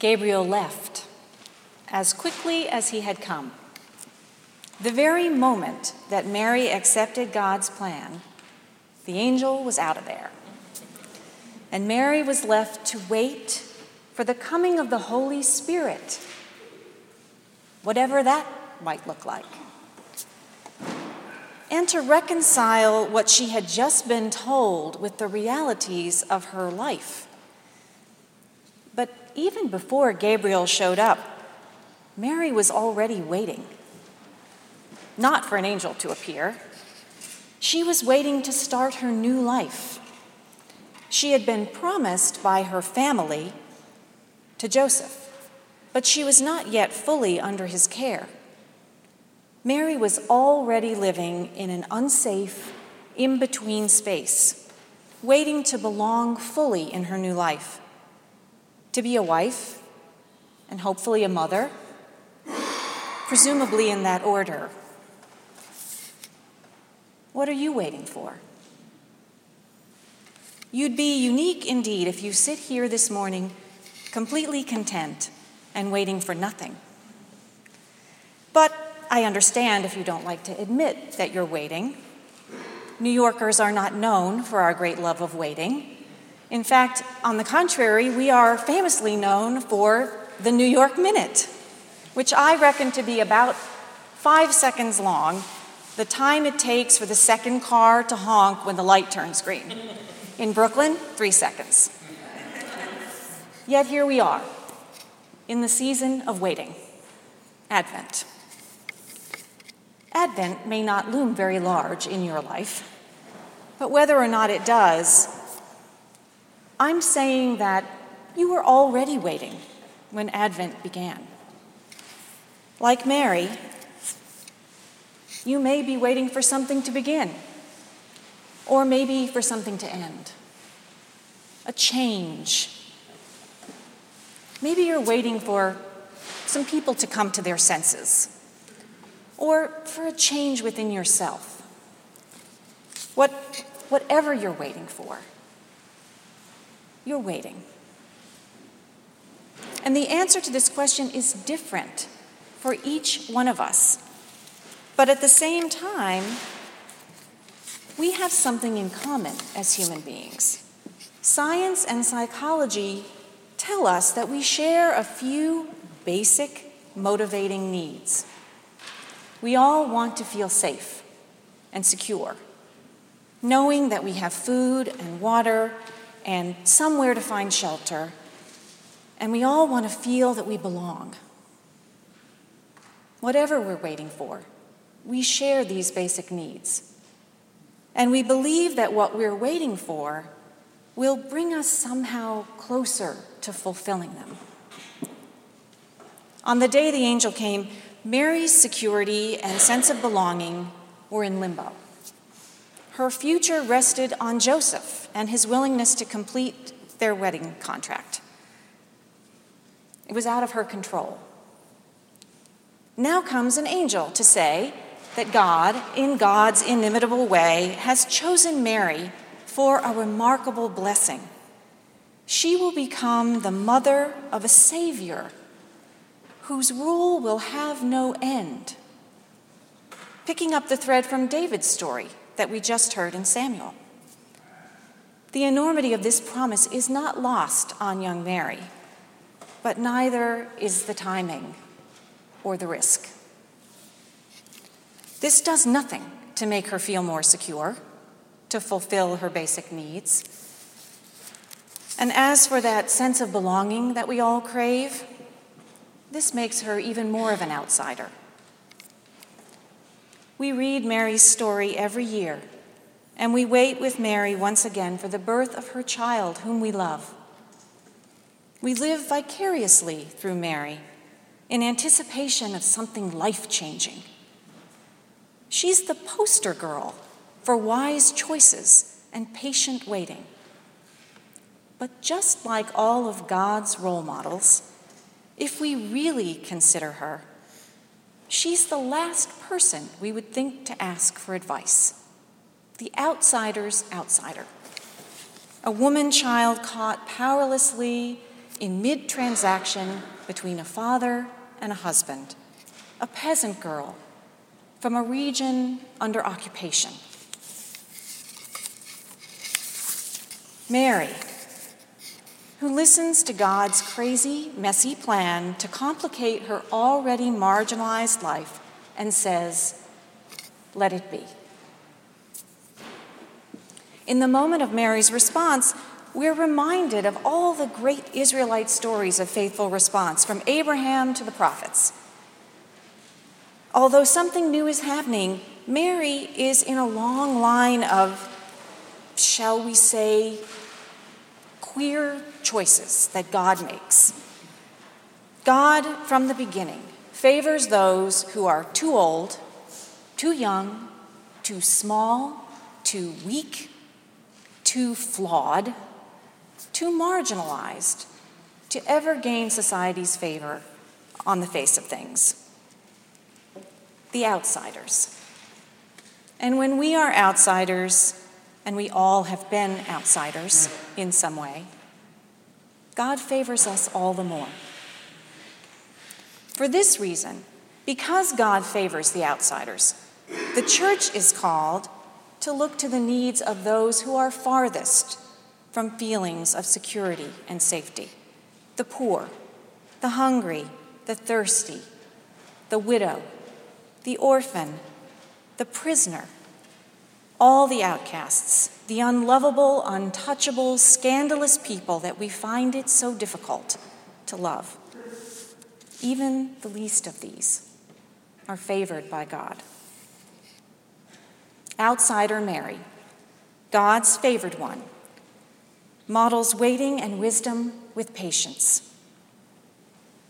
Gabriel left as quickly as he had come. The very moment that Mary accepted God's plan, the angel was out of there. And Mary was left to wait for the coming of the Holy Spirit, whatever that might look like, and to reconcile what she had just been told with the realities of her life. Even before Gabriel showed up, Mary was already waiting. Not for an angel to appear, she was waiting to start her new life. She had been promised by her family to Joseph, but she was not yet fully under his care. Mary was already living in an unsafe, in between space, waiting to belong fully in her new life, to be a wife, and hopefully a mother, presumably in that order. What are you waiting for? You'd be unique indeed if you sit here this morning completely content and waiting for nothing. But I understand if you don't like to admit that you're waiting. New Yorkers are not known for our great love of waiting. In fact, on the contrary, we are famously known for the New York Minute, which I reckon to be about five seconds long, the time it takes for the second car to honk when the light turns green. In Brooklyn, three seconds. Yet here we are, in the season of waiting Advent. Advent may not loom very large in your life, but whether or not it does, I'm saying that you were already waiting when Advent began. Like Mary, you may be waiting for something to begin, or maybe for something to end, a change Maybe you're waiting for some people to come to their senses, or for a change within yourself. What, whatever you're waiting for, you're waiting. And the answer to this question is different for each one of us. But at the same time, we have something in common as human beings. Science and psychology tell us that we share a few basic motivating needs. We all want to feel safe and secure, knowing that we have food and water and somewhere to find shelter, and we all want to feel that we belong. Whatever we're waiting for, we share these basic needs. And we believe that what we're waiting for will bring us somehow closer to fulfilling them. On the day the angel came, Mary's security and sense of belonging were in limbo. Her future rested on Joseph and his willingness to complete their wedding contract. It was out of her control. Now comes an angel to say that God, in God's inimitable way, has chosen Mary for a remarkable blessing she will become the mother of a Savior whose rule will have no end. Picking up the thread from David's story that we just heard in Samuel. The enormity of this promise is not lost on young Mary, but neither is the timing or the risk. This does nothing to make her feel more secure, to fulfill her basic needs. And as for that sense of belonging that we all crave, this makes her even more of an outsider. We read Mary's story every year, and we wait with Mary once again for the birth of her child, whom we love. We live vicariously through Mary in anticipation of something life changing. She's the poster girl for wise choices and patient waiting. But just like all of God's role models, if we really consider her, she's the last person we would think to ask for advice. The outsider's outsider. A woman child caught powerlessly in mid transaction between a father and a husband, a peasant girl from a region under occupation. Mary, who listens to God's crazy, messy plan to complicate her already marginalized life and says, Let it be. In the moment of Mary's response, we're reminded of all the great Israelite stories of faithful response, from Abraham to the prophets. Although something new is happening, Mary is in a long line of, shall we say, queer choices that God makes. God, from the beginning, favors those who are too old, too young, too small, too weak, too flawed, too marginalized to ever gain society's favor on the face of things. The outsiders. And when we are outsiders, and we all have been outsiders in some way, God favors us all the more. For this reason, because God favors the outsiders, the church is called to look to the needs of those who are farthest from feelings of security and safety. The poor, the hungry, the thirsty, the widow, the orphan, the prisoner, all the outcasts, the unlovable, untouchable, scandalous people that we find it so difficult to love. Even the least of these are favored by God. Outsider Mary, God's favored one, models waiting and wisdom with patience.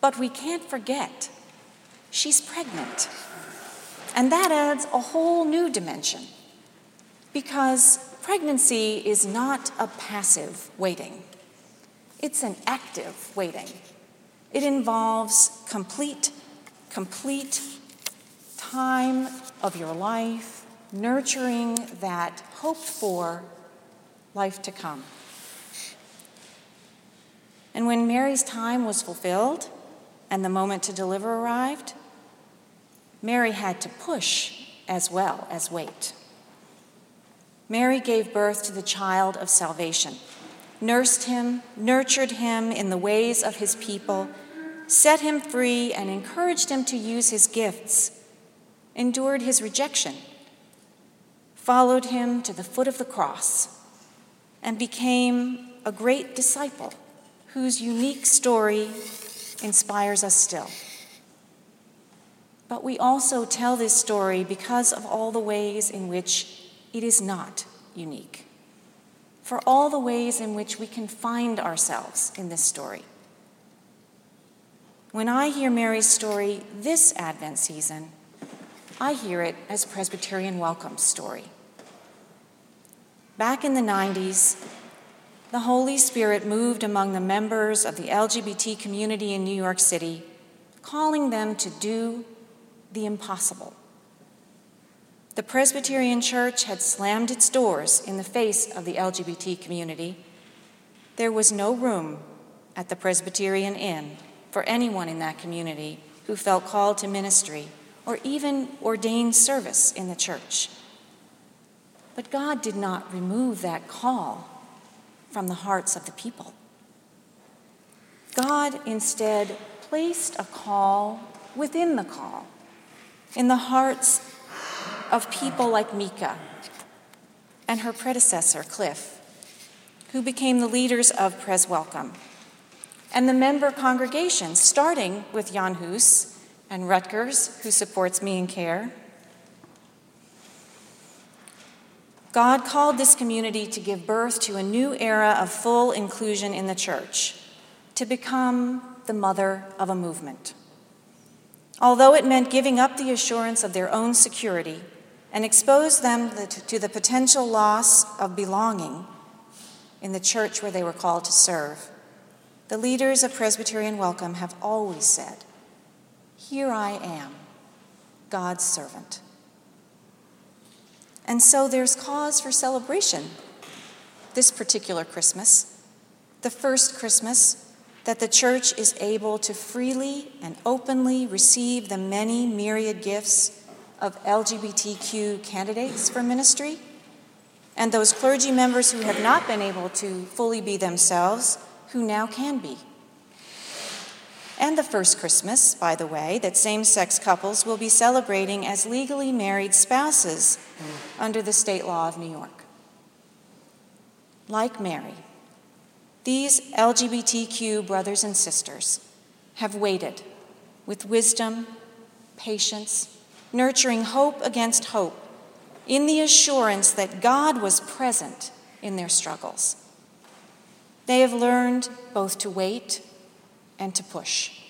But we can't forget, she's pregnant. And that adds a whole new dimension because pregnancy is not a passive waiting, it's an active waiting. It involves complete, complete time of your life nurturing that hoped for life to come. And when Mary's time was fulfilled and the moment to deliver arrived, Mary had to push as well as wait. Mary gave birth to the child of salvation, nursed him, nurtured him in the ways of his people, set him free, and encouraged him to use his gifts, endured his rejection followed him to the foot of the cross, and became a great disciple whose unique story inspires us still. But we also tell this story because of all the ways in which it is not unique, for all the ways in which we can find ourselves in this story. When I hear Mary's story this Advent season, I hear it as Presbyterian Welcome story. Back in the 90s, the Holy Spirit moved among the members of the LGBT community in New York City, calling them to do the impossible. The Presbyterian Church had slammed its doors in the face of the LGBT community. There was no room at the Presbyterian Inn for anyone in that community who felt called to ministry or even ordained service in the church. But God did not remove that call from the hearts of the people. God instead placed a call within the call, in the hearts of people like Mieke and her predecessor, Cliff, who became the leaders of Pres Welcome, and the member congregations, starting with Jan Hus and Rutgers, who supports Me and Care God called this community to give birth to a new era of full inclusion in the church, to become the mother of a movement. Although it meant giving up the assurance of their own security and expose them to the potential loss of belonging in the church where they were called to serve, the leaders of Presbyterian Welcome have always said, Here I am, God's servant. And so there's cause for celebration this particular Christmas, the first Christmas that the church is able to freely and openly receive the many myriad gifts of LGBTQ candidates for ministry, and those clergy members who have not been able to fully be themselves, who now can be. And the first Christmas, by the way, that same sex couples will be celebrating as legally married spouses under the state law of New York. Like Mary, these LGBTQ brothers and sisters have waited with wisdom, patience, nurturing hope against hope, in the assurance that God was present in their struggles. They have learned both to wait and to push.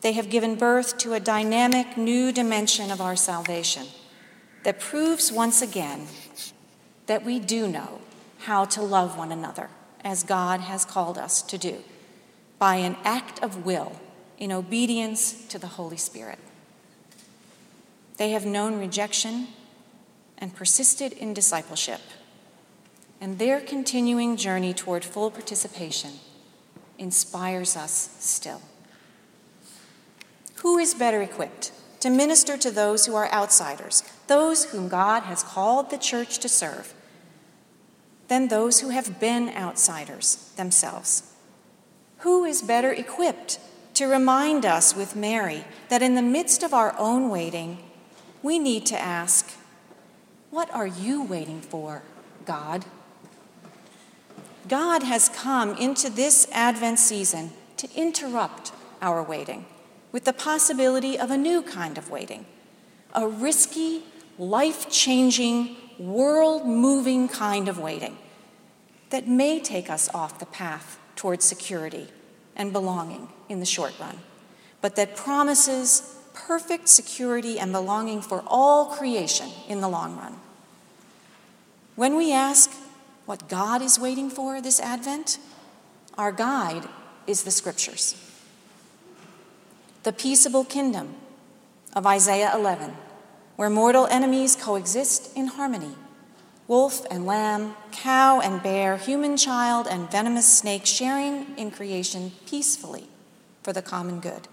They have given birth to a dynamic new dimension of our salvation that proves once again that we do know how to love one another as God has called us to do by an act of will in obedience to the Holy Spirit. They have known rejection and persisted in discipleship. And their continuing journey toward full participation inspires us still. Who is better equipped to minister to those who are outsiders, those whom God has called the church to serve, than those who have been outsiders themselves? Who is better equipped to remind us with Mary that in the midst of our own waiting, we need to ask, What are you waiting for, God? God has come into this Advent season to interrupt our waiting with the possibility of a new kind of waiting, a risky, life changing, world moving kind of waiting that may take us off the path towards security and belonging in the short run, but that promises perfect security and belonging for all creation in the long run. When we ask what God is waiting for this Advent, our guide is the Scriptures. The peaceable kingdom of Isaiah 11, where mortal enemies coexist in harmony wolf and lamb, cow and bear, human child and venomous snake sharing in creation peacefully for the common good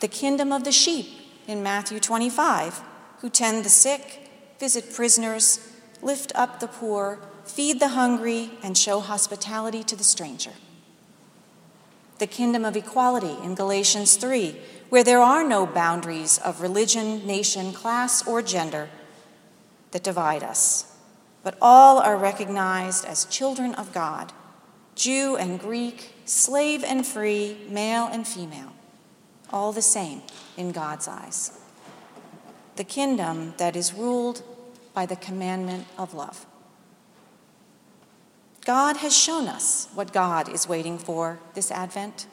the kingdom of the sheep in Matthew 25, who tend the sick, visit prisoners, lift up the poor, feed the hungry, and show hospitality to the stranger. The kingdom of equality in Galatians 3, where there are no boundaries of religion, nation, class, or gender that divide us, but all are recognized as children of God, Jew and Greek, slave and free, male and female all the same in God's eyes. The kingdom that is ruled by the commandment of love. God has shown us what God is waiting for this Advent,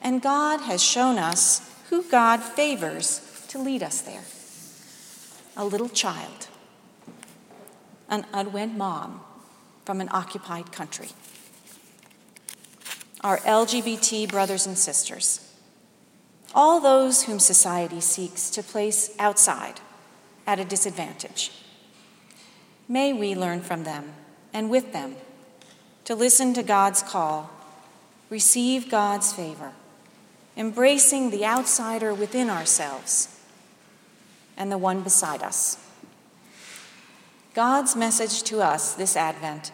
and God has shown us who God favors to lead us there. A little child, an unwed mom from an occupied country, our LGBT brothers and sisters all those whom society seeks to place outside at a disadvantage. May we learn from them and with them to listen to God's call, receive God's favor, embracing the outsider within ourselves and the one beside us. God's message to us this Advent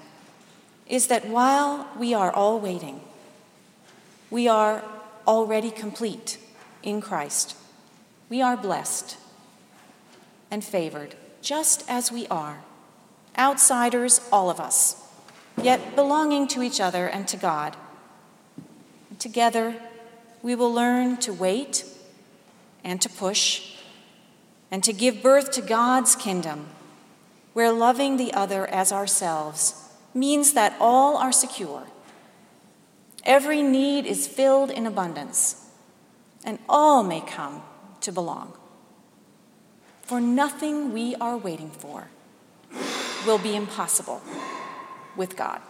is that while we are all waiting, we are already complete in Christ. We are blessed and favored just as we are, outsiders, all of us, yet belonging to each other and to God. Together, we will learn to wait and to push and to give birth to God's kingdom, where loving the other as ourselves means that all are secure. Every need is filled in abundance and all may come to belong. For nothing we are waiting for will be impossible with God.